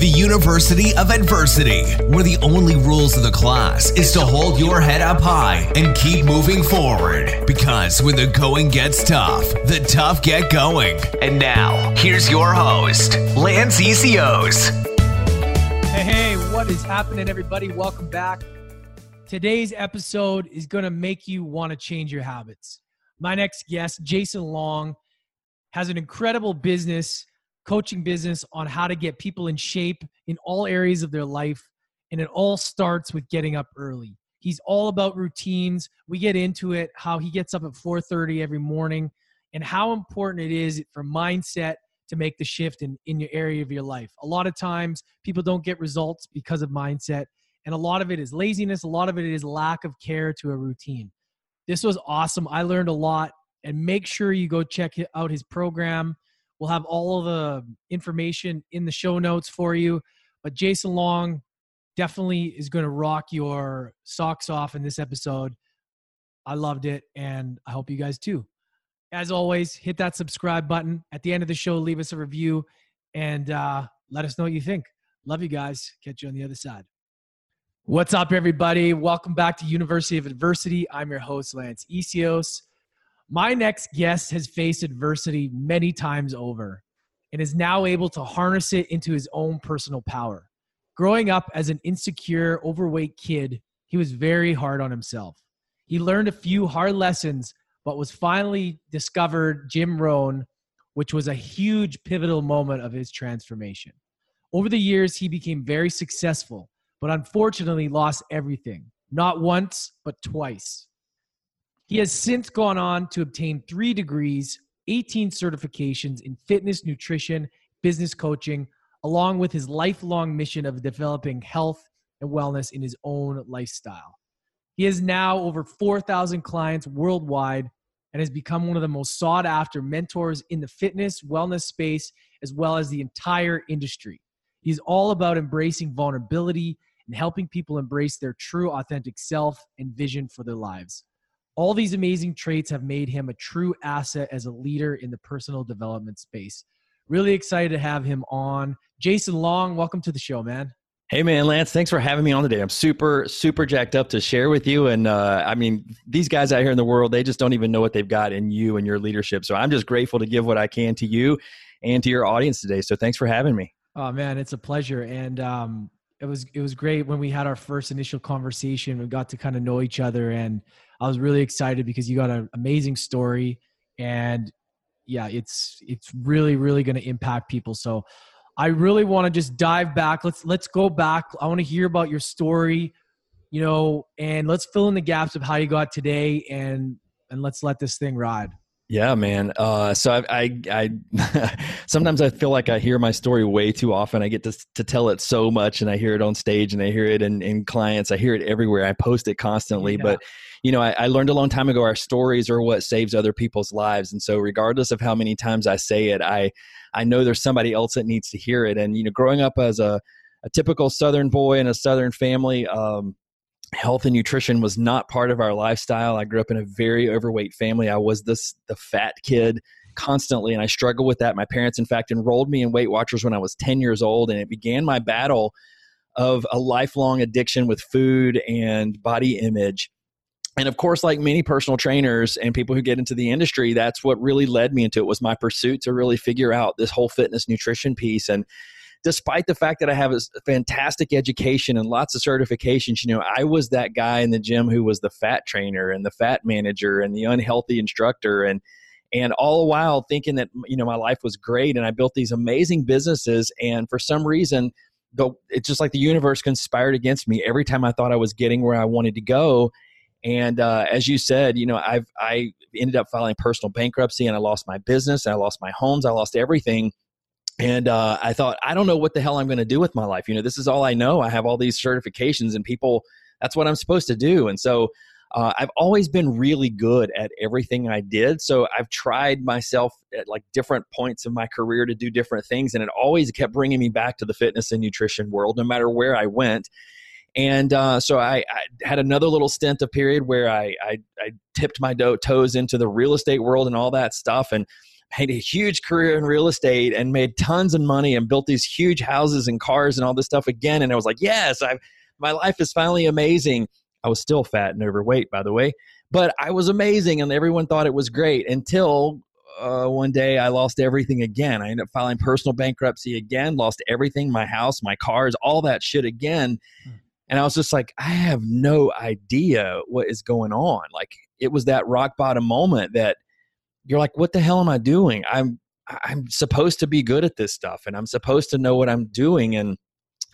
the University of Adversity, where the only rules of the class is to hold your head up high and keep moving forward. Because when the going gets tough, the tough get going. And now, here's your host, Lance Essihos. Hey, hey, what is happening, everybody? Welcome back. Today's episode is going to make you want to change your habits. My next guest, Jason Long, has an incredible business coaching business on how to get people in shape in all areas of their life. And it all starts with getting up early. He's all about routines. We get into it, how he gets up at 4:30 every morning and how important it is for mindset to make the shift in, in your area of your life. A lot of times people don't get results because of mindset. And a lot of it is laziness. A lot of it is lack of care to a routine. This was awesome. I learned a lot. And make sure you go check out his program. We'll have all the information in the show notes for you. But Jason Long definitely is going to rock your socks off in this episode. I loved it, and I hope you guys too. As always, hit that subscribe button. At the end of the show, leave us a review and uh, let us know what you think. Love you guys. Catch you on the other side. What's up, everybody? Welcome back to University of Adversity. I'm your host, Lance Essihos. My next guest has faced adversity many times over and is now able to harness it into his own personal power. Growing up as an insecure, overweight kid, he was very hard on himself. He learned a few hard lessons, but was finally discovered Jim Rohn, which was a huge pivotal moment of his transformation. Over the years, he became very successful, but unfortunately lost everything, not once, but twice. He has since gone on to obtain three degrees, 18 certifications in fitness, nutrition, business coaching, along with his lifelong mission of developing health and wellness in his own lifestyle. He has now over 4,000 clients worldwide and has become one of the most sought after mentors in the fitness, wellness space, as well as the entire industry. He's all about embracing vulnerability and helping people embrace their true, authentic self and vision for their lives. All these amazing traits have made him a true asset as a leader in the personal development space. Really excited to have him on. Jason Long, welcome to the show, man. Hey man, Lance, thanks for having me on today. I'm super, super jacked up to share with you. And uh, I mean, these guys out here in the world, they just don't even know what they've got in you and your leadership. So I'm just grateful to give what I can to you and to your audience today. So thanks for having me. Oh man, it's a pleasure. And um, it was it was great when we had our first initial conversation. We got to kind of know each other, and I was really excited because you got an amazing story, and yeah, it's it's really really going to impact people. So I really want to just dive back. Let's let's go back. I want to hear about your story, you know, and let's fill in the gaps of how you got today, and and let's let this thing ride. Yeah, man. Uh, so I, I, I sometimes I feel like I hear my story way too often. I get to to tell it so much, and I hear it on stage, and I hear it in, in clients. I hear it everywhere. I post it constantly. Yeah. But you know, I, I learned a long time ago. Our stories are what saves other people's lives, and so regardless of how many times I say it, I I know there's somebody else that needs to hear it. And you know, growing up as a a typical Southern boy in a Southern family. Um, health and nutrition was not part of our lifestyle. I grew up in a very overweight family. I was this the fat kid constantly and I struggled with that. My parents in fact enrolled me in Weight Watchers when I was 10 years old and it began my battle of a lifelong addiction with food and body image. And of course, like many personal trainers and people who get into the industry, that's what really led me into it was my pursuit to really figure out this whole fitness nutrition piece. And despite the fact that I have a fantastic education and lots of certifications, you know, I was that guy in the gym who was the fat trainer and the fat manager and the unhealthy instructor and and all the while thinking that you know my life was great and I built these amazing businesses and for some reason go it's just like the universe conspired against me every time I thought I was getting where I wanted to go. And uh, as you said, you know, I've I ended up filing personal bankruptcy, and I lost my business, I lost my homes, I lost everything and uh, I thought, I don't know what the hell I'm going to do with my life. You know, this is all I know. I have all these certifications, and people, that's what I'm supposed to do. And so uh, I've always been really good at everything I did. So I've tried myself at like different points of my career to do different things, and it always kept bringing me back to the fitness and nutrition world, no matter where I went. And uh, so I, I, had another little stint of period where I, I, I tipped my toes into the real estate world and all that stuff. And had a huge career in real estate and made tons of money and built these huge houses and cars and all this stuff again. And I was like, yes, I my life is finally amazing. I was still fat and overweight, by the way, but I was amazing and everyone thought it was great until uh, one day I lost everything again. I ended up filing personal bankruptcy again, lost everything my house, my cars, all that shit again. Hmm. And I was just like, I have no idea what is going on. Like, it was that rock bottom moment that you're like, what the hell am I doing? I'm I'm supposed to be good at this stuff and I'm supposed to know what I'm doing and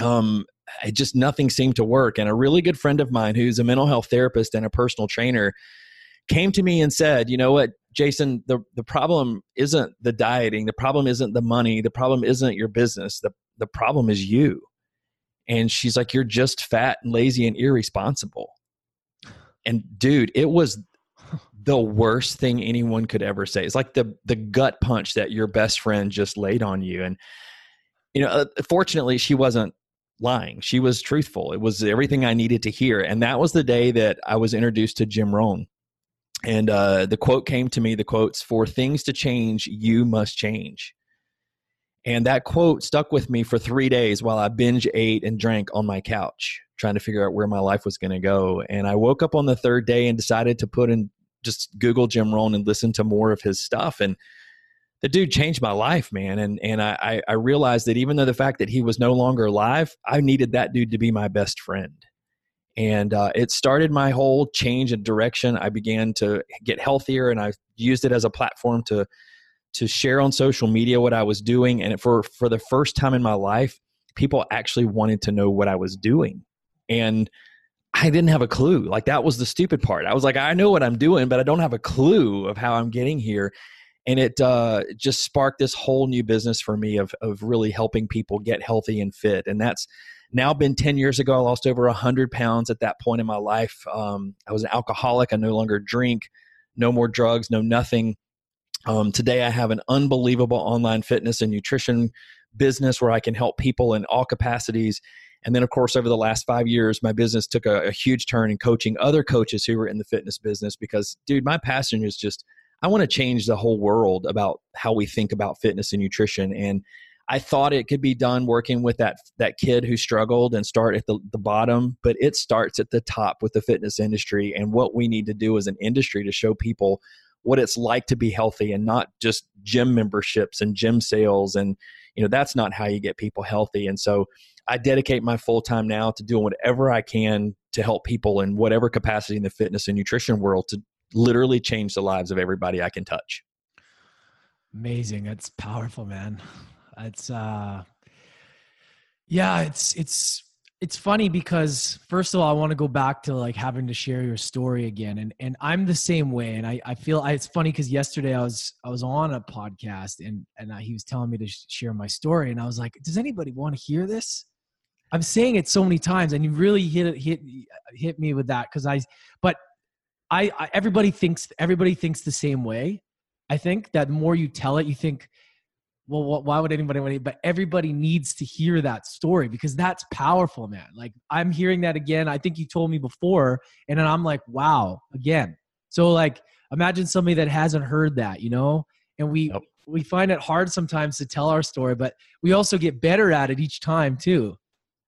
um it just nothing seemed to work and a really good friend of mine who's a mental health therapist and a personal trainer came to me and said, "You know what, Jason, the the problem isn't the dieting, the problem isn't the money, the problem isn't your business. The the problem is you." And she's like, "You're just fat and lazy and irresponsible." And dude, it was the worst thing anyone could ever say. It's like the the gut punch that your best friend just laid on you. And you know, uh, fortunately, she wasn't lying. She was truthful. It was everything I needed to hear. And that was the day that I was introduced to Jim Rohn. And uh, the quote came to me. The quotes for things to change, you must change. And that quote stuck with me for three days while I binge ate and drank on my couch, trying to figure out where my life was going to go. And I woke up on the third day and decided to put in just Google Jim Rohn and listen to more of his stuff. And the dude changed my life, man. And and I I realized that even though the fact that he was no longer alive, I needed that dude to be my best friend. And uh, it started my whole change in direction. I began to get healthier, and I used it as a platform to to share on social media what I was doing. And for for the first time in my life, people actually wanted to know what I was doing. And I didn't have a clue. Like that was the stupid part. I was like, I know what I'm doing, but I don't have a clue of how I'm getting here. And it uh, just sparked this whole new business for me of of really helping people get healthy and fit. And that's now been 10 years ago. I lost over 100 pounds at that point in my life. Um, I was an alcoholic. I no longer drink, no more drugs, no nothing. Um, today, I have an unbelievable online fitness and nutrition business where I can help people in all capacities and then, of course, over the last five years, my business took a, a huge turn in coaching other coaches who were in the fitness business because, dude, my passion is just I want to change the whole world about how we think about fitness and nutrition. And I thought it could be done working with that that kid who struggled and start at the, the bottom, but it starts at the top with the fitness industry and what we need to do as an industry to show people what it's like to be healthy and not just gym memberships and gym sales and you know that's not how you get people healthy and so I dedicate my full time now to doing whatever I can to help people in whatever capacity in the fitness and nutrition world to literally change the lives of everybody I can touch. Amazing. That's powerful, man. It's uh yeah, it's it's it's funny because first of all, I want to go back to like having to share your story again. And and I'm the same way. And I, I feel I, it's funny because yesterday I was I was on a podcast and and he was telling me to share my story. And I was like, does anybody want to hear this? I'm saying it so many times, and you really hit it, hit hit me with that because I. But I, I everybody thinks everybody thinks the same way. I think that the more you tell it, you think, well, why would anybody want to? But everybody needs to hear that story because that's powerful, man. Like I'm hearing that again. I think you told me before, and then I'm like, wow, again. So like, imagine somebody that hasn't heard that, you know, and we. We find it hard sometimes to tell our story, but we also get better at it each time too.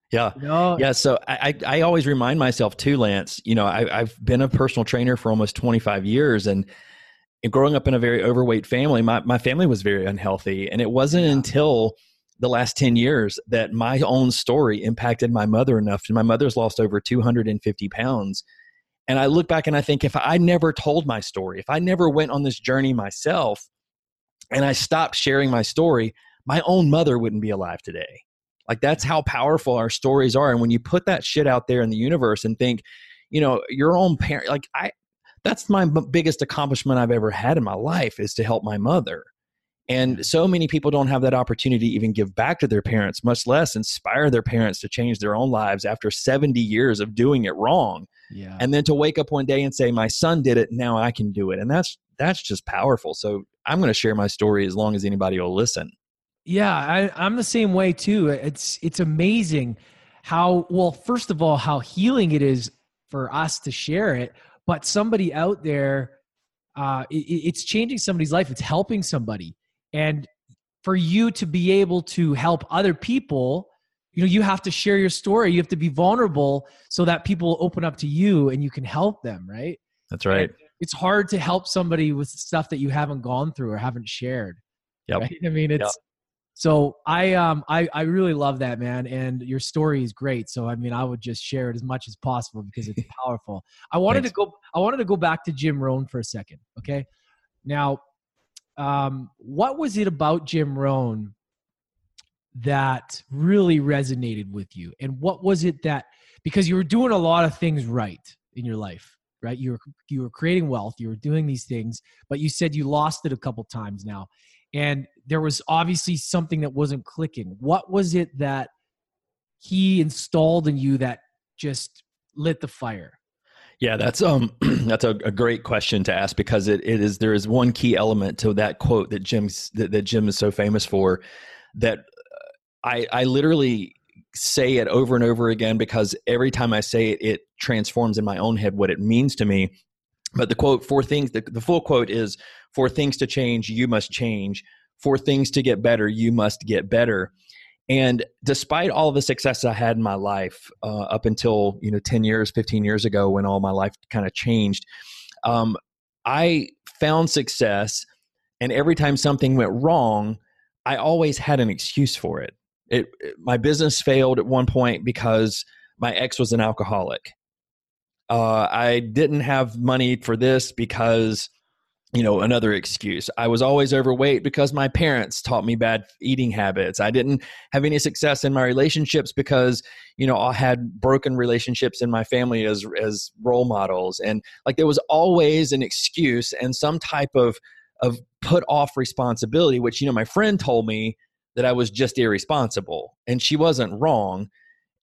Yeah. You know? Yeah. So I, I always remind myself too, Lance, you know, I, I've been a personal trainer for almost 25 years and, growing up in a very overweight family, my, my family was very unhealthy. And it wasn't yeah. until the last 10 years that my own story impacted my mother enough. And my mother's lost over 250 pounds. And I look back and I think if I never told my story, if I never went on this journey myself and I stopped sharing my story, my own mother wouldn't be alive today. Like that's how powerful our stories are. And when you put that shit out there in the universe and think, you know, your own parent, like I, that's my biggest accomplishment I've ever had in my life is to help my mother. And so many people don't have that opportunity to even give back to their parents, much less inspire their parents to change their own lives after 70 years of doing it wrong. Yeah. And then to wake up one day and say, My son did it, now I can do it. And that's that's just powerful. So I'm going to share my story as long as anybody will listen. Yeah, I, I'm the same way too. It's it's amazing how well, first of all, how healing it is for us to share it, but somebody out there, uh, it, it's changing somebody's life. It's helping somebody. And for you to be able to help other people, you know, you have to share your story. You have to be vulnerable so that people open up to you and you can help them, right? That's right. And it's hard to help somebody with stuff that you haven't gone through or haven't shared. Yep. Right? I mean, it's Yep. So I um I I really love that man, and your story is great. So I mean, I would just share it as much as possible because it's powerful. I wanted Thanks. to go. I wanted to go back to Jim Rohn for a second. Okay, now, um, what was it about Jim Rohn that really resonated with you, and what was it that because you were doing a lot of things right in your life, right? You were you were creating wealth, you were doing these things, but you said you lost it a couple times now and there was obviously something that wasn't clicking what was it that he installed in you that just lit the fire Yeah, that's um that's a, a great question to ask because it, it is there is one key element to that quote that Jim's that, that Jim is so famous for that I I literally say it over and over again because every time I say it it transforms in my own head what it means to me. But the quote for things the, the full quote is for things to change you must change for things to get better you must get better. And despite all the success I had in my life uh, up until you know ten years, fifteen years ago, when all my life kind of changed, um, I found success, and every time something went wrong, I always had an excuse for it. It my business failed at one point because my ex was an alcoholic. Uh, I didn't have money for this because you know another excuse. I was always overweight because my parents taught me bad eating habits. I didn't have any success in my relationships because you know i had broken relationships in my family as as role models. And like there was always an excuse and some type of of put off responsibility which you know my friend told me that i was just irresponsible and she wasn't wrong.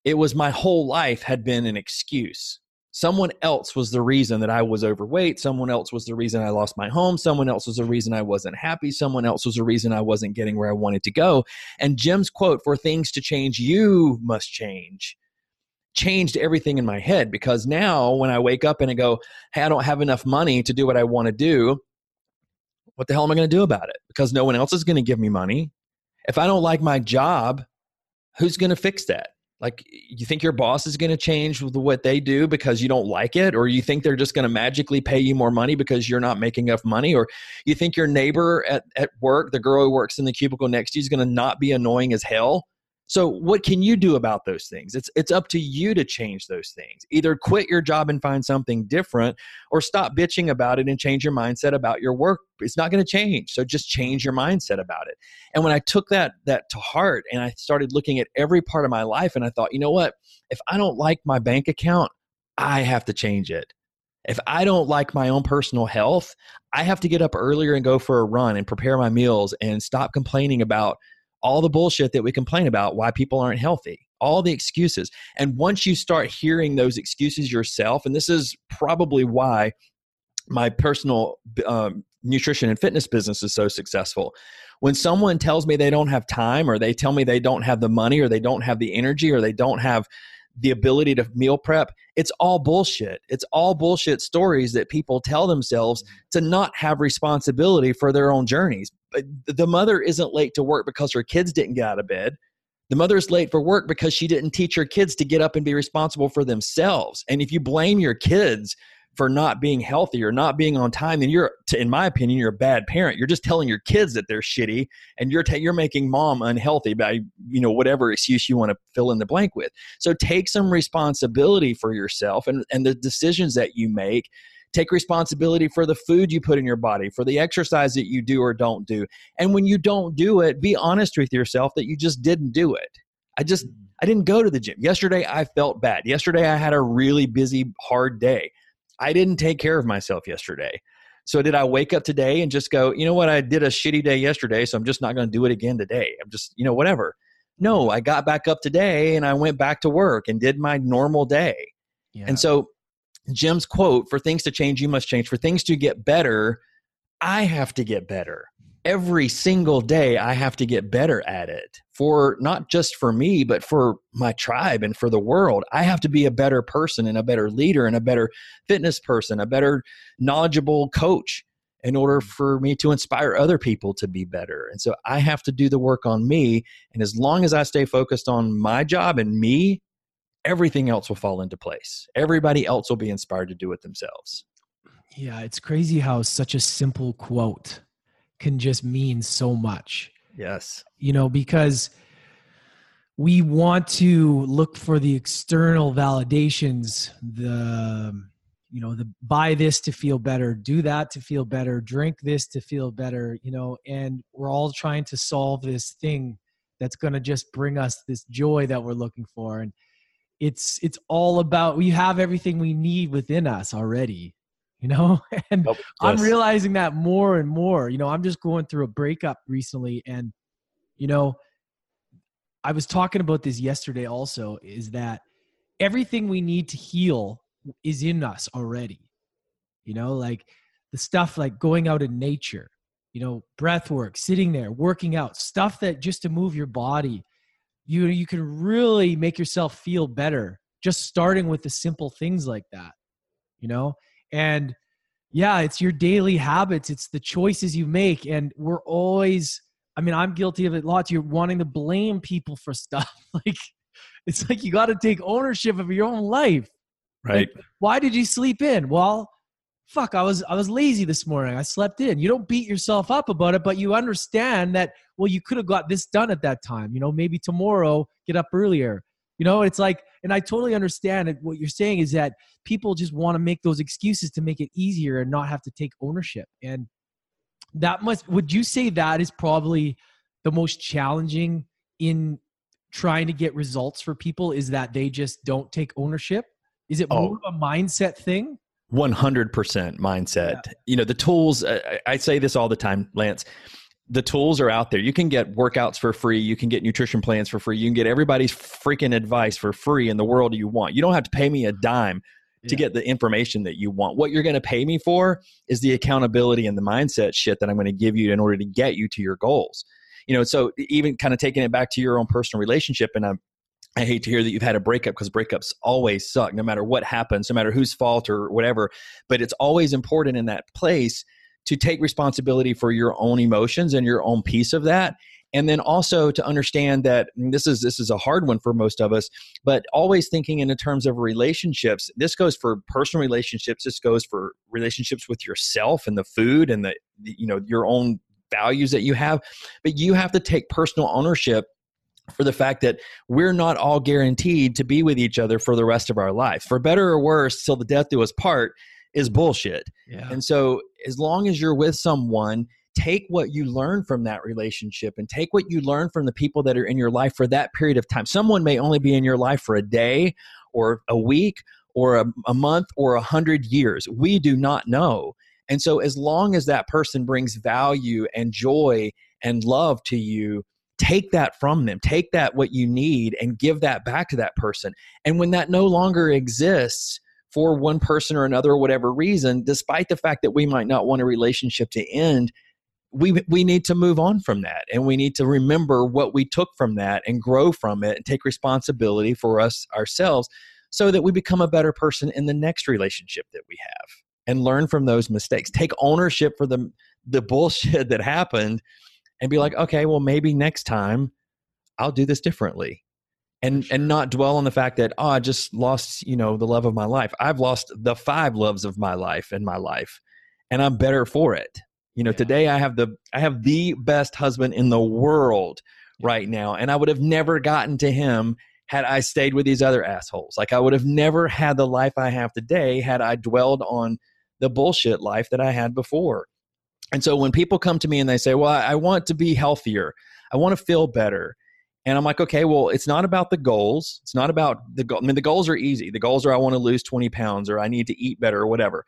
It was my whole life had been an excuse someone else was the reason that I was overweight. Someone else was the reason I lost my home. Someone else was the reason I wasn't happy. Someone else was the reason I wasn't getting where I wanted to go. And Jim's quote, for things to change, you must change, changed everything in my head because now when I wake up and I go, hey, I don't have enough money to do what I want to do, what the hell am I going to do about it? Because no one else is going to give me money. If I don't like my job, who's going to fix that? Like you think your boss is going to change with what they do because you don't like it? Or you think they're just going to magically pay you more money because you're not making enough money? Or you think your neighbor at, at work the girl who works in the cubicle next to you is going to not be annoying as hell so what can you do about those things? It's it's up to you to change those things. Either quit your job and find something different or stop bitching about it and change your mindset about your work. It's not going to change. So just change your mindset about it. And when I took that that to heart and I started looking at every part of my life and I thought, you know what? If I don't like my bank account, I have to change it. If I don't like my own personal health, I have to get up earlier and go for a run and prepare my meals and stop complaining about all the bullshit that we complain about why people aren't healthy all the excuses. And once you start hearing those excuses yourself and this is probably why my personal um, nutrition and fitness business is so successful. When someone tells me they don't have time or they tell me they don't have the money or they don't have the energy or they don't have the ability to meal prep it's all bullshit. It's all bullshit stories that people tell themselves to not have responsibility for their own journeys Uh, the mother isn't late to work because her kids didn't get out of bed the mother's late for work because she didn't teach her kids to get up and be responsible for themselves and if you blame your kids for not being healthy or not being on time, then you're, in my opinion, you're a bad parent. You're just telling your kids that they're shitty, and you're ta- you're making mom unhealthy by you know whatever excuse you want to fill in the blank with. So take some responsibility for yourself and and the decisions that you make. Take responsibility for the food you put in your body, for the exercise that you do or don't do. And when you don't do it, be honest with yourself that you just didn't do it. I just mm. I didn't go to the gym. Yesterday I felt bad. Yesterday I had a really busy hard day. I didn't take care of myself yesterday. So did I wake up today and just go, you know what, I did a shitty day yesterday, so I'm just not going to do it again today. I'm just, you know, whatever. No, mm. I got back up today and I went back to work and did my normal day. yeah. And so Jim's quote, for things to change, you must change. For things to get better, I have to get better. Every single day, I have to get better at it for not just for me, but for my tribe and for the world. I have to be a better person and a better leader and a better fitness person, a better knowledgeable coach. in order for me to inspire other people to be better. And so I have to do the work on me. And as long as I stay focused on my job and me, everything else will fall into place. Everybody else will be inspired to do it themselves. Yeah, it's crazy how such a simple quote can just mean so much. Yes. You know, because we want to look for the external validations, the you know, the buy this to feel better, do that to feel better, drink this to feel better, you know, and we're all trying to solve this thing that's going to just bring us this joy that we're looking for and it's it's all about we have everything we need within us already you know? And yes. i'm realizing that more and more you know i'm just going through a breakup recently and you know i was talking about this yesterday also is that everything we need to heal is in us already you know? Like the stuff like going out in nature you know breath work sitting there working out stuff that just to move your body you you can really make yourself feel better just starting with the simple things like that you know? And yeah it's your daily habits. It's the choices you make. And we're always i mean i'm guilty of it lots. You're wanting to blame people for stuff. Like it's like you got to take ownership of your own life. Right. like, why did you sleep in? Well fuck i was i was lazy this morning. I slept in. You don't beat yourself up about it but you understand that well you could have got this done at that time you know maybe tomorrow get up earlier. You know it's like and i totally understand it. What you're saying is that people just want to make those excuses to make it easier and not have to take ownership. And that must would you say that is probably the most challenging in trying to get results for people is that they just don't take ownership? Is it oh. more oh. of a mindset thing 100% mindset yeah. you know the tools I, I say this all the time lance the tools are out there. You can get workouts for free. You can get nutrition plans for free. You can get everybody's freaking advice for free in the world you want. You don't have to pay me a dime to yeah. get the information that you want. What you're going to pay me for is the accountability and the mindset shit that I'm going to give you in order to get you to your goals. You know, so even kind of taking it back to your own personal relationship, and I'm I hate to hear that you've had a breakup because breakups always suck, no matter what happens, no matter whose fault or whatever. But it's always important in that place to take responsibility for your own emotions and your own piece of that and then also to understand that this is this is a hard one for most of us but always thinking in terms of relationships this goes for personal relationships this goes for relationships with yourself and the food and the you know your own values that you have but you have to take personal ownership for the fact that we're not all guaranteed to be with each other for the rest of our life for better or worse till the death do us part is bullshit. Yeah. And so as long as you're with someone, take what you learn from that relationship and take what you learn from the people that are in your life for that period of time. Someone may only be in your life for a day or a week or a, a month or a hundred years. We do not know. And so as long as that person brings value and joy and love to you, take that from them. Take that what you need and give that back to that person. And when that no longer exists, for one person or another or whatever reason, despite the fact that we might not want a relationship to end, we we need to move on from that and we need to remember what we took from that and grow from it and take responsibility for us ourselves so that we become a better person in the next relationship that we have and learn from those mistakes take ownership for the the bullshit that happened and be hmm. like okay well maybe next time i'll do this differently and sure. and not dwell on the fact that oh i just lost you know the love of my life. I've lost the five loves of my life in my life and i'm better for it. You know yeah. today i have the i have the best husband in the world right now and i would have never gotten to him had i stayed with these other assholes. Like i would have never had the life i have today had i dwelled on the bullshit life that i had before and so when people come to me and they say well i want to be healthier i want to feel better and I'm like, okay, well, it's not about the goals. It's not about the goal. I mean, the goals are easy. The goals are I want to lose 20 pounds or I need to eat better or whatever.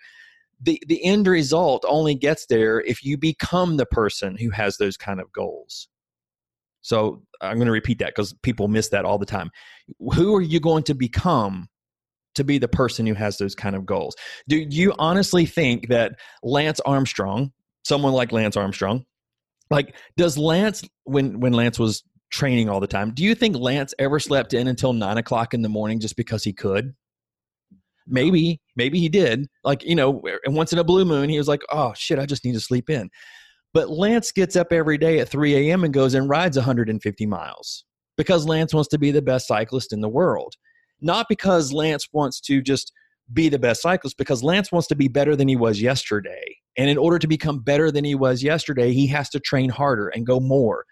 The, the end result only gets there if you become the person who has those kind of goals. So I'm going to repeat that because people miss that all the time. Who are you going to become to be the person who has those kind of goals? Do you honestly think that Lance Armstrong, someone like Lance Armstrong, like does Lance when when Lance was training all the time. Do you think Lance ever slept in until nine o'clock in the morning just because he could? Maybe, maybe he did. Like, you know, and once in a blue moon, he was like, oh shit, I just need to sleep in. But Lance gets up every day at 3 a.m. and goes and rides 150 miles because Lance wants to be the best cyclist in the world. Not because Lance wants to just be the best cyclist, because Lance wants to be better than he was yesterday. And in order to become better than he was yesterday, he has to train harder and go more.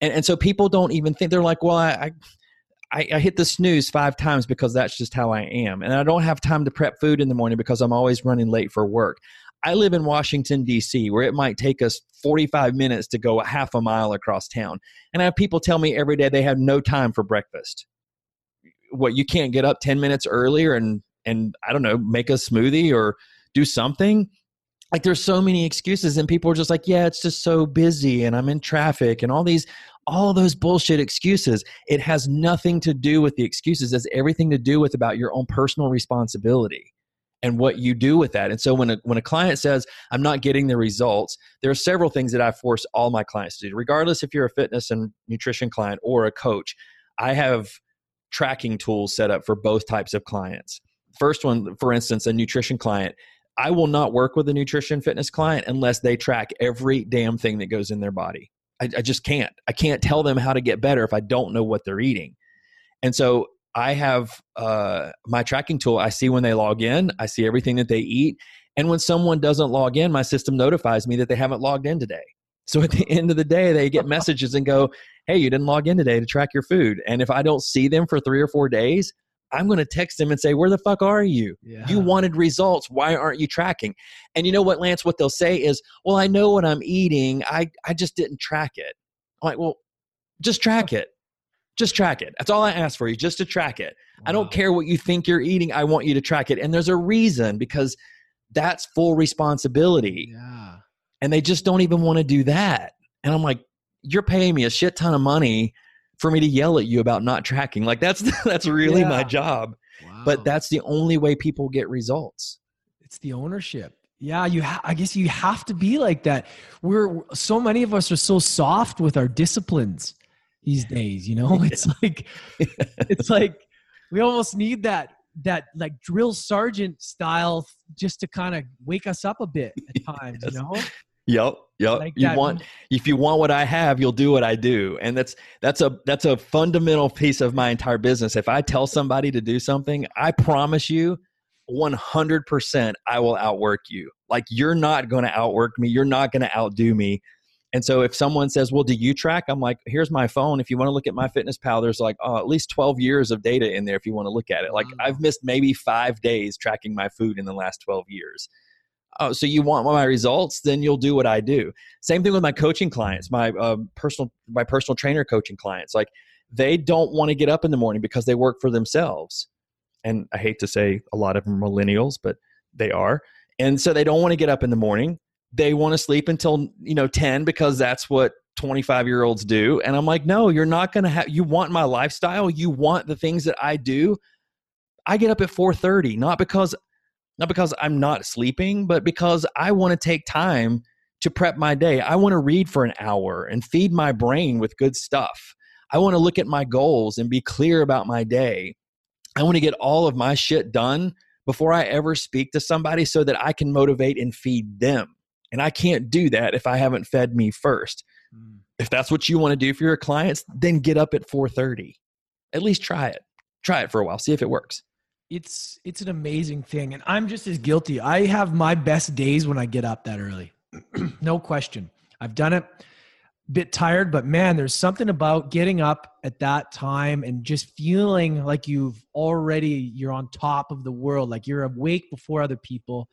And, and so people don't even think they're like, well, I, I, I hit the snooze five times because that's just how I am. And I don't have time to prep food in the morning because I'm always running late for work. I live in Washington, D.C., where it might take us 45 minutes to go a half a mile across town. And I have people tell me every day they have no time for breakfast. What, you can't get up 10 minutes earlier and, and I don't know, make a smoothie or do something? Like there's so many excuses, and people are just like, yeah, it's just so busy and I'm in traffic and all these, all those bullshit excuses. It has nothing to do with the excuses. It's everything to do with about your own personal responsibility and what you do with that. And so when a when a client says I'm not getting the results, there are several things that I force all my clients to do, regardless if you're a fitness and nutrition client or a coach. I have tracking tools set up for both types of clients. First one, for instance, a nutrition client. I will not work with a nutrition fitness client unless they track every damn thing that goes in their body. I, I just can't. I can't tell them how to get better if I don't know what they're eating. And so I have uh, my tracking tool. I see when they log in, I see everything that they eat. And when someone doesn't log in, my system notifies me that they haven't logged in today. So at the end of the day, they get messages and go, Hey, you didn't log in today to track your food. And if I don't see them for three or four days, I'm going to text them and say, Where the fuck are you? Yeah. You wanted results. Why aren't you tracking? And you know what, Lance? What they'll say is, Well, I know what I'm eating. I, I just didn't track it. I'm like, Well, just track it. Just track it. That's all I ask for you, just to track it. Wow. I don't care what you think you're eating. I want you to track it. And there's a reason because that's full responsibility. Yeah. And they just don't even want to do that. And I'm like, you're paying me a shit ton of money for me to yell at you about not tracking. Like that's that's really yeah. my job. Wow. But that's the only way people get results. It's the ownership. Yeah, you. Ha- I guess you have to be like that. We're so many of us are so soft with our disciplines these days. You know, it's like it's like we almost need that that like drill sergeant style just to kind of wake us up a bit at times. yes. You know. Yep, yep. Like you want if you want what I have, you'll do what I do, and that's that's a that's a fundamental piece of my entire business. If I tell somebody to do something, I promise you, one hundred percent, I will outwork you. Like you're not going to outwork me. You're not going to outdo me. And so if someone says, "Well, do you track?" I'm like, "Here's my phone. If you want to look at my Fitness Pal, there's like oh, at least 12 years of data in there if you want to look at it. Like mm. I've missed maybe 5 days tracking my food in the last 12 years. Oh, so you want my results? Then you'll do what I do. Same thing with my coaching clients, my uh, personal my personal trainer coaching clients. Like they don't want to get up in the morning because they work for themselves. And I hate to say a lot of them millennials, but they are. And so they don't want to get up in the morning they want to sleep until you know 10 because that's what 25 year olds do and i'm like no you're not going to have you want my lifestyle you want the things that i do i get up at 4.30 not because not because i'm not sleeping but because i want to take time to prep my day i want to read for an hour and feed my brain with good stuff i want to look at my goals and be clear about my day i want to get all of my shit done before i ever speak to somebody so that i can motivate and feed them and I can't do that if I haven't fed me first. Mm. If that's what you want to do for your clients, then get up at 4:30. At least try it. Try it for a while, see if it works. It's it's an amazing thing and I'm just as guilty. I have my best days when I get up that early. no question. I've done it bit tired, but man, there's something about getting up at that time and just feeling like you've already you're on top of the world, like you're awake before other people,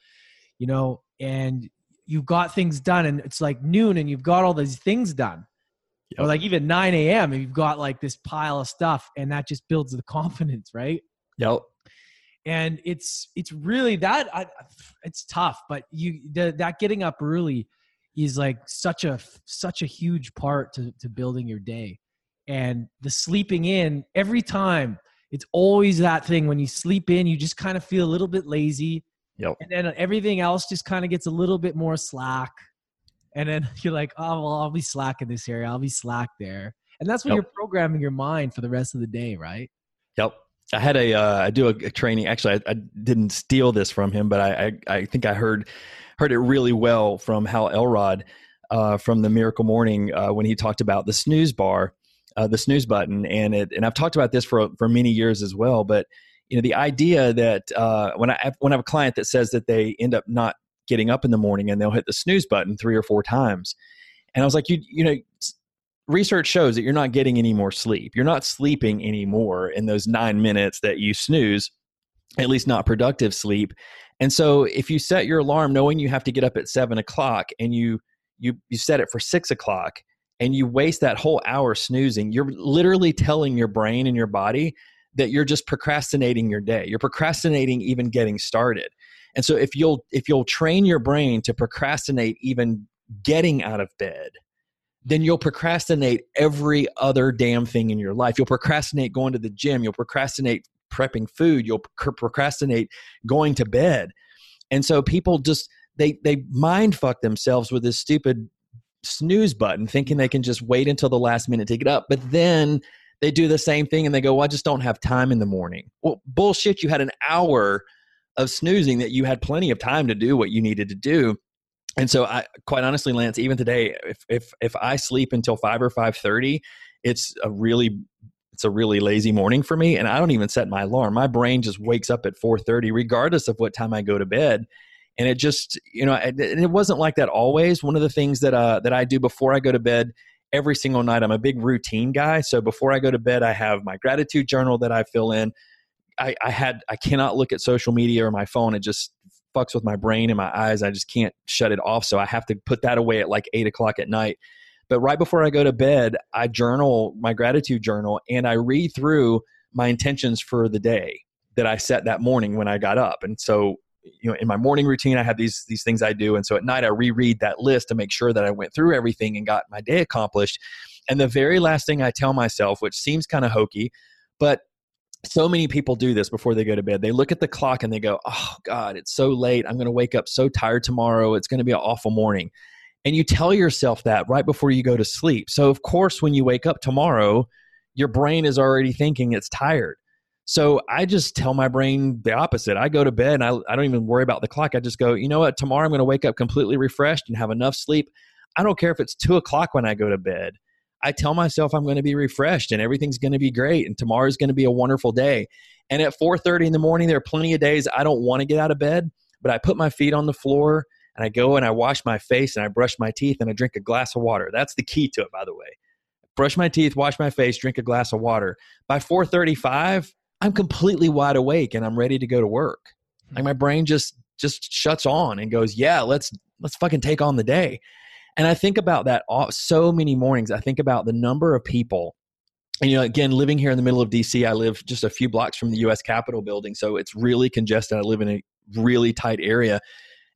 you know, and you've got things done and it's like noon and you've got all these things done. Yep. Or like even 9 a.m. and you've got like this pile of stuff and that just builds the confidence, right? Yep. And it's it's really that I, it's tough, but you the, that getting up early is like such a such a huge part to to building your day. And the sleeping in every time it's always that thing when you sleep in you just kind of feel a little bit lazy Yep. And then everything else just kind of gets a little bit more slack. And then you're like, oh, well, I'll be slack in this area. I'll be slack there. And that's when yep. you're programming your mind for the rest of the day, right? Yep. I had a uh, I do a, a training. Actually, I, I, didn't steal this from him, but I, I, I think I heard heard it really well from Hal Elrod uh, from the Miracle Morning uh, when he talked about the snooze bar, uh, the snooze button, and it. And I've talked about this for for many years as well. But you know, the idea that uh, when I when I have a client that says that they end up not getting up in the morning and they'll hit the snooze button three or four times, and I was like, you you know, research shows that you're not getting any more sleep. You're not sleeping anymore in those nine minutes that you snooze, at least not productive sleep. And so if you set your alarm knowing you have to get up at seven o'clock and you you you set it for six o'clock and you waste that whole hour snoozing, you're literally telling your brain and your body that you're just procrastinating your day. You're procrastinating even getting started. And so if you'll if you'll train your brain to procrastinate even getting out of bed, then you'll procrastinate every other damn thing in your life. You'll procrastinate going to the gym. You'll procrastinate prepping food. You'll procrastinate going to bed. And so people just they they mind fuck themselves with this stupid snooze button, thinking they can just wait until the last minute to get up. But then they do the same thing and they go, "Well, I just don't have time in the morning." Well, bullshit. You had an hour of snoozing that you had plenty of time to do what you needed to do and so I quite honestly, Lance, even today, if if if I sleep until five or five thirty, it's a really it's a really lazy morning for me and i don't even set my alarm. My brain just wakes up at 4.30 regardless of what time i go to bed. And it just you know and it wasn't like that always. One of the things that uh that i do before i go to bed every single night i'm a big routine guy. So before i go to bed i have my gratitude journal that i fill in. I, I had I cannot look at social media or my phone. It just fucks with my brain and my eyes. I just can't shut it off. So I have to put that away at like eight o'clock at night. But right before I go to bed, I journal my gratitude journal and I read through my intentions for the day that I set that morning when I got up. And so, you know, in my morning routine, I have these these things I do. And so at night I reread that list to make sure that I went through everything and got my day accomplished. And the very last thing I tell myself, which seems kind of hokey, but so many people do this before they go to bed. They look at the clock and they go, Oh God, it's so late. I'm going to wake up so tired tomorrow. It's going to be an awful morning. And you tell yourself that right before you go to sleep. So, of course, when you wake up tomorrow, your brain is already thinking it's tired. So I just tell my brain the opposite. I go to bed and I, I don't even worry about the clock. I just go, you know what? Tomorrow I'm going to wake up completely refreshed and have enough sleep. I don't care if it's two o'clock when I go to bed. I tell myself I'm going to be refreshed and everything's going to be great and tomorrow's going to be a wonderful day. And at 4:30 in the morning, there are plenty of days I don't want to get out of bed, but I put my feet on the floor and I go and I wash my face and I brush my teeth and I drink a glass of water. That's the key to it, by the way. Brush my teeth, wash my face, drink a glass of water. By 4:35, I'm completely wide awake and I'm ready to go to work. Like hmm. my brain just just shuts on and goes, "Yeah, let's let's fucking take on the day." And I think about that all, so many mornings. I think about the number of people. And, you know, again, living here in the middle of DC, I live just a few blocks from the U.S. Capitol building. So it's really congested. I live in a really tight area.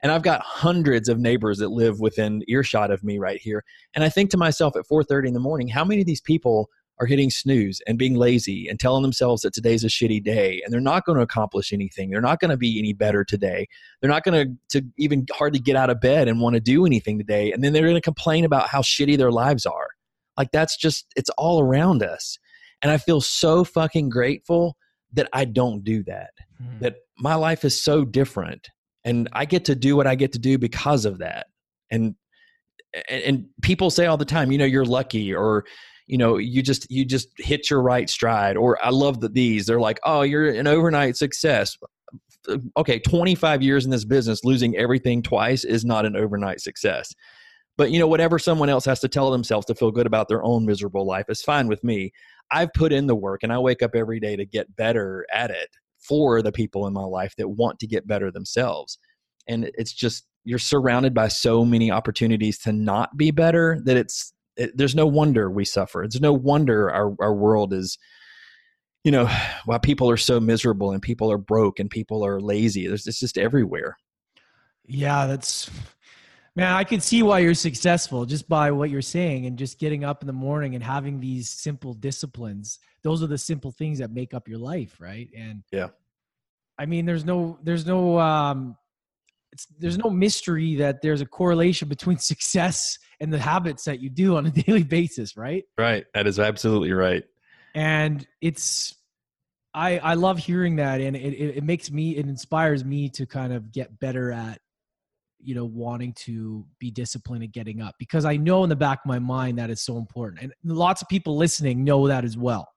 And I've got hundreds of neighbors that live within earshot of me right here. And I think to myself at 4:30 in the morning, how many of these people are hitting snooze and being lazy and telling themselves that today's a shitty day and they're not going to accomplish anything. They're not going to be any better today. They're not going to to even hardly get out of bed and want to do anything today. And then they're going to complain about how shitty their lives are. Like that's just it's all around us. And I feel so fucking grateful that I don't do that. Mm. That my life is so different and I get to do what I get to do because of that. And and people say all the time, you know, you're lucky or you know you just you just hit your right stride or i love that these they're like oh you're an overnight success. Uh, okay 25 years in this business losing everything twice is not an overnight success. But you know whatever someone else has to tell themselves to feel good about their own miserable life is fine with me. I've put in the work and i wake up every day to get better at it for the people in my life that want to get better themselves. And it's just you're surrounded by so many opportunities to not be better that it's it, there's no wonder we suffer. It's no wonder our, our world is, you know, why people are so miserable and people are broke and people are lazy. There's, it's just everywhere. Yeah, that's, man, I can see why you're successful just by what you're saying and just getting up in the morning and having these simple disciplines. Those are the simple things that make up your life, right? And yeah, I mean, there's no, there's no, um, it's, there's no mystery that there's a correlation between success and the habits that you do on a daily basis, right? Right. That is absolutely right. And it's I, I love hearing that and it, it, it makes me it inspires me to kind of get better at you know wanting to be disciplined and getting up because i know in the back of my mind that is so important and lots of people listening know that as well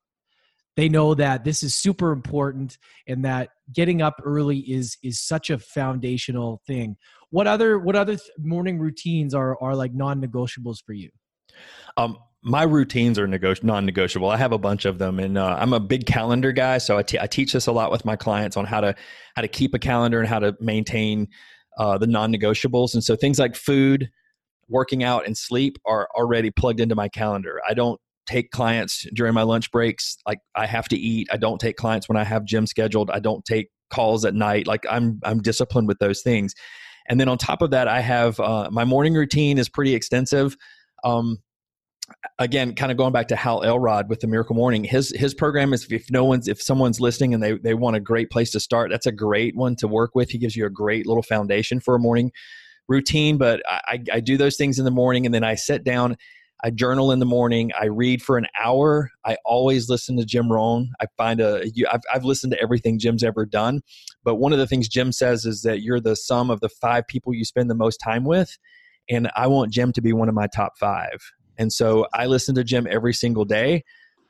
they know that this is super important and that getting up early is is such a foundational thing what other what other morning routines are are like non-negotiables for you um my routines are negoti- non-negotiable. I have a bunch of them, and uh, I'm a big calendar guy. So I, t- I teach this a lot with my clients on how to how to keep a calendar and how to maintain uh, the non-negotiables. And so things like food, working out, and sleep are already plugged into my calendar. I don't take clients during my lunch breaks. Like I have to eat. I don't take clients when I have gym scheduled. I don't take calls at night. Like I'm I'm disciplined with those things. And then on top of that, I have uh, my morning routine is pretty extensive. Um, again, kind of going back to Hal Elrod with the Miracle Morning, his his program is if no one's if someone's listening and they they want a great place to start, that's a great one to work with. He gives you a great little foundation for a morning routine. But I, I do those things in the morning, and then I sit down. I journal in the morning. I read for an hour. I always listen to Jim Rohn. I find a. I've, I've listened to everything Jim's ever done, but one of the things Jim says is that you're the sum of the five people you spend the most time with, and I want Jim to be one of my top five. And so I listen to Jim every single day.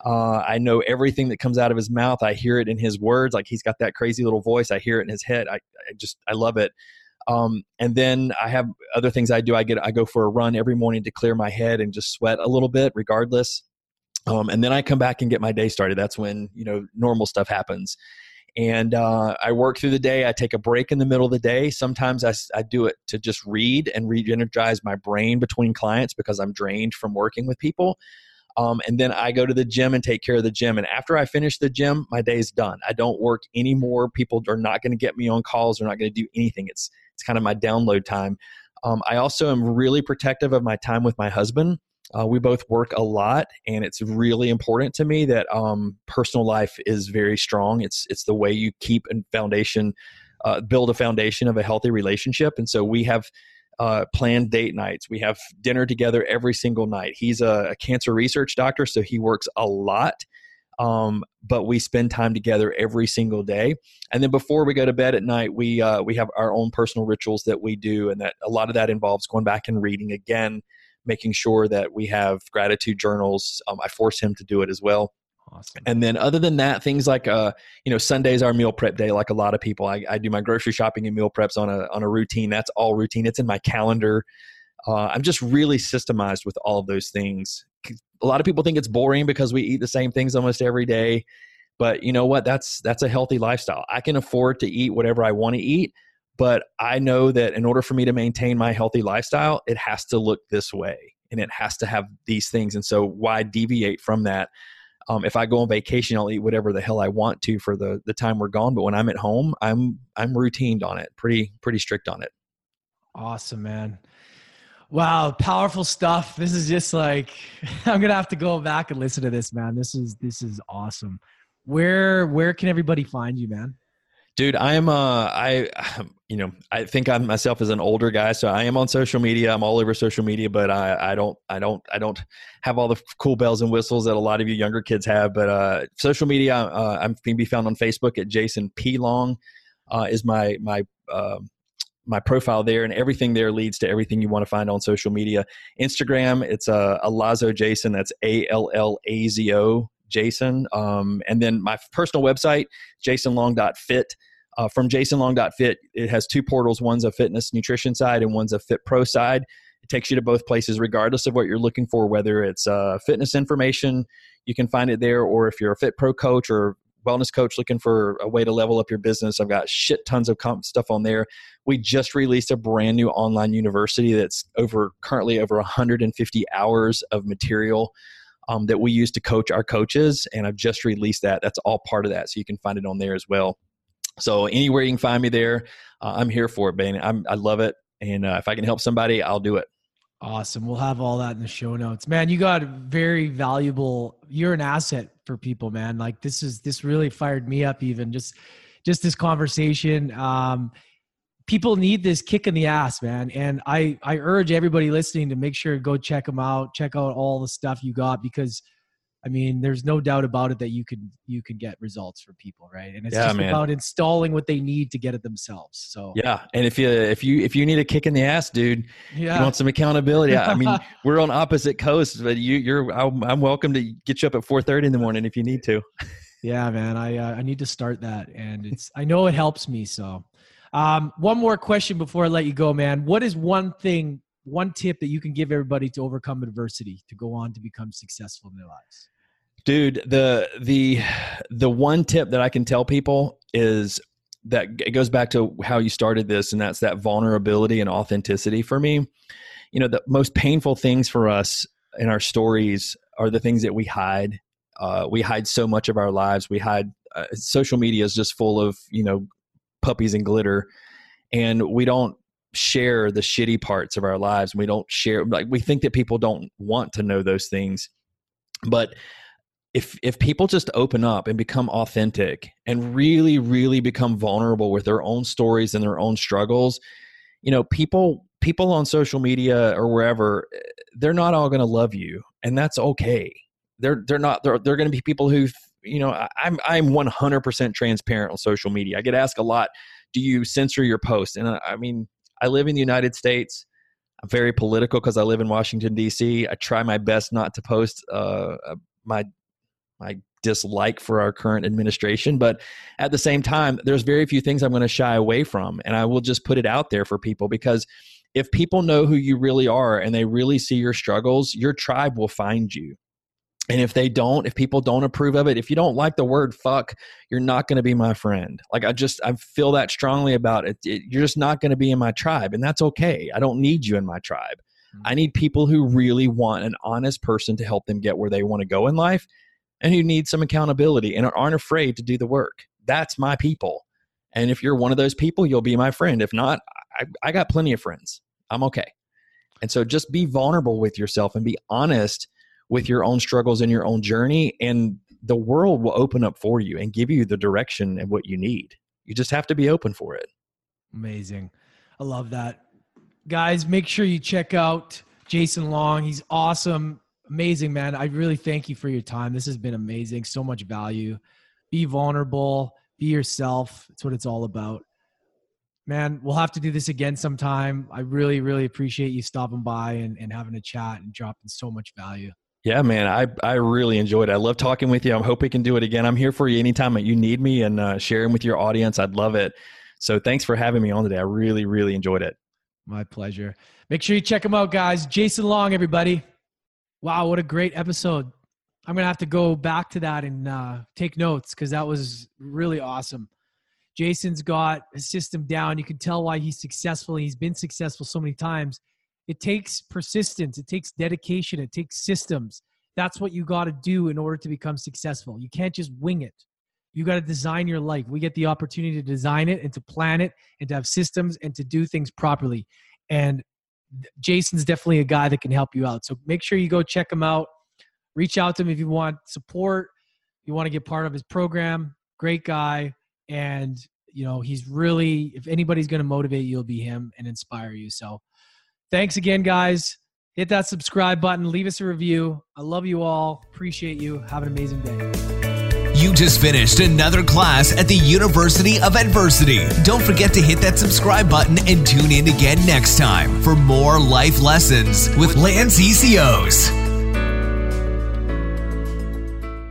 Uh, I know everything that comes out of his mouth. I hear it in his words. Like he's got that crazy little voice. I hear it in his head. I, I just, I love it. Um, and then I have other things I do. I get, I go for a run every morning to clear my head and just sweat a little bit, regardless. Um, and then I come back and get my day started. That's when you know normal stuff happens and uh, I work through the day. I take a break in the middle of the day. Sometimes I, I do it to just read and re-energize my brain between clients because I'm drained from working with people. Um, and then I go to the gym and take care of the gym. And after I finish the gym, my day's done. I don't work anymore. People are not going to get me on calls. They're not going to do anything. It's it's kind of my download time. Um, I also am really protective of my time with my husband. Uh, we both work a lot, and it's really important to me that um, personal life is very strong. It's it's the way you keep and foundation, uh, build a foundation of a healthy relationship. And so we have uh, planned date nights. We have dinner together every single night. He's a, a cancer research doctor, so he works a lot. Um, but we spend time together every single day. And then before we go to bed at night, we uh, we have our own personal rituals that we do, and that a lot of that involves going back and reading again making sure that we have gratitude journals. Um, I force him to do it as well. Awesome. And then other than that, things like uh, you know, Sundays are meal prep day. Like a lot of people, I, I do my grocery shopping and meal preps on a on a routine. That's all routine. It's in my calendar. Uh, I'm just really systemized with all of those things. A lot of people think it's boring because we eat the same things almost every day, but you know what? That's that's a healthy lifestyle. I can afford to eat whatever I want to eat, but I know that in order for me to maintain my healthy lifestyle, it has to look this way and it has to have these things. And so, why deviate from that? Um, if I go on vacation, I'll eat whatever the hell I want to for the the time we're gone. But when I'm at home, I'm I'm routined on it, pretty pretty strict on it. Awesome, man. Wow, powerful stuff. This is just like I'm gonna have to go back and listen to this, man. This is this is awesome. Where where can everybody find you, man? Dude i am uh i you know i think i'm myself as an older guy so i am on social media. I'm all over social media but i i don't i don't i don't have all the cool bells and whistles that a lot of you younger kids have but uh social media uh, i'm can be found on facebook at jason p. Long uh, is my my uh, my profile there and everything there leads to everything you want to find on social media. Instagram it's uh, Allazo jason that's a-l-l-a-z-o jason um, and then my personal website jasonlong.fit uh, from jasonlong.fit, it has two portals. One's a fitness nutrition side and one's a fit pro side. It takes you to both places, regardless of what you're looking for, whether it's uh, fitness information, you can find it there, or if you're a fit pro coach or wellness coach looking for a way to level up your business, I've got shit tons of comp stuff on there. We just released a brand new online university that's over currently over 150 hours of material um, that we use to coach our coaches, and I've just released that. That's all part of that, so you can find it on there as well. So anywhere you can find me there, uh, I'm here for it, man. I'm, I love it. And uh, if I can help somebody, I'll do it. Awesome. We'll have all that in the show notes. Man, you got very valuable. You're an asset for people, man. Like this is this really fired me up even just just this conversation. Um people need this kick in the ass, man. And I I urge everybody listening to make sure to go check them out, check out all the stuff you got because I mean, there's no doubt about it that you can you can get results for people, right? And it's Yeah, just man. about installing what they need to get it themselves. So Yeah, and if you if you if you need a kick in the ass, dude, yeah, you want some accountability. I I mean, we're on opposite coasts, but you you're I'm, I'm welcome to get you up at 4:30 in the morning if you need to. Yeah, man, I uh, I need to start that, and it's I know it helps me. So, um, one more question before I let you go, man. What is one thing, one tip that you can give everybody to overcome adversity to go on to become successful in their lives? dude the the the one tip that i can tell people is that it goes back to how you started this and that's that vulnerability and authenticity for me you know the most painful things for us in our stories are the things that we hide uh, we hide so much of our lives we hide uh, social media is just full of you know puppies and glitter and we don't share the shitty parts of our lives. We don't share like we think that people don't want to know those things but if if people just open up and become authentic and really really become vulnerable with their own stories and their own struggles you know people people on social media or wherever eh, they're not all going to love you and that's okay. They're they're not they're, they're going to be people who you know I- i'm i'm 100% transparent on social media. I get asked a lot do you censor your posts? And i, I mean i live in the united states. I'm very political because i live in washington d.c i try my best not to post uh, uh, my my dislike for our current administration but at the same time there's very few things i'm going to shy away from and i will just put it out there for people because if people know who you really are and they really see your struggles your tribe will find you and if they don't if people don't approve of it if you don't like the word fuck you're not going to be my friend like i just i feel that strongly about it, it you're just not going to be in my tribe and that's okay i don't need you in my tribe mm. i need people who really want an honest person to help them get where they want to go in life and who need some accountability and aren't afraid to do the work. That's my people. And if you're one of those people, you'll be my friend. If not, I, I got plenty of friends. I'm okay. And so just be vulnerable with yourself and be honest with your own struggles and your own journey. And the world will open up for you and give you the direction and what you need. You just have to be open for it. Amazing. I love that. Guys, make sure you check out Jason Long. He's awesome. Amazing, man. I really thank you for your time. This has been amazing. So much value. Be vulnerable, be yourself. it's what it's all about. Man, we'll have to do this again sometime. I really, really appreciate you stopping by and, and having a chat and dropping so much value. Yeah, man, I, I really enjoyed it. I love talking with you. I hope we can do it again. I'm here for you anytime that you need me and uh, sharing with your audience. I'd love it. So thanks for having me on today. I really, really enjoyed it. My pleasure. Make sure you check him out, guys. Jason Long, everybody. Wow, what a great episode. I'm going to have to go back to that and uh, take notes because that was really awesome. Jason's got his system down. You can tell why he's successful. He's been successful so many times. It takes persistence, it takes dedication, it takes systems. That's what you got to do in order to become successful. You can't just wing it. You got to design your life. We get the opportunity to design it and to plan it and to have systems and to do things properly. And Jason's definitely a guy that can help you out. So make sure you go check him out. Reach out to him if you want support. You want to get part of his program. Great guy. And, you know, he's really, if anybody's going to motivate you, it'll be him and inspire you. So thanks again, guys. Hit that subscribe button. Leave us a review. I love you all. Appreciate you. Have an amazing day. You just finished another class at the University of Adversity. Don't forget to hit that subscribe button and tune in again next time for more life lessons with Lance Essihos.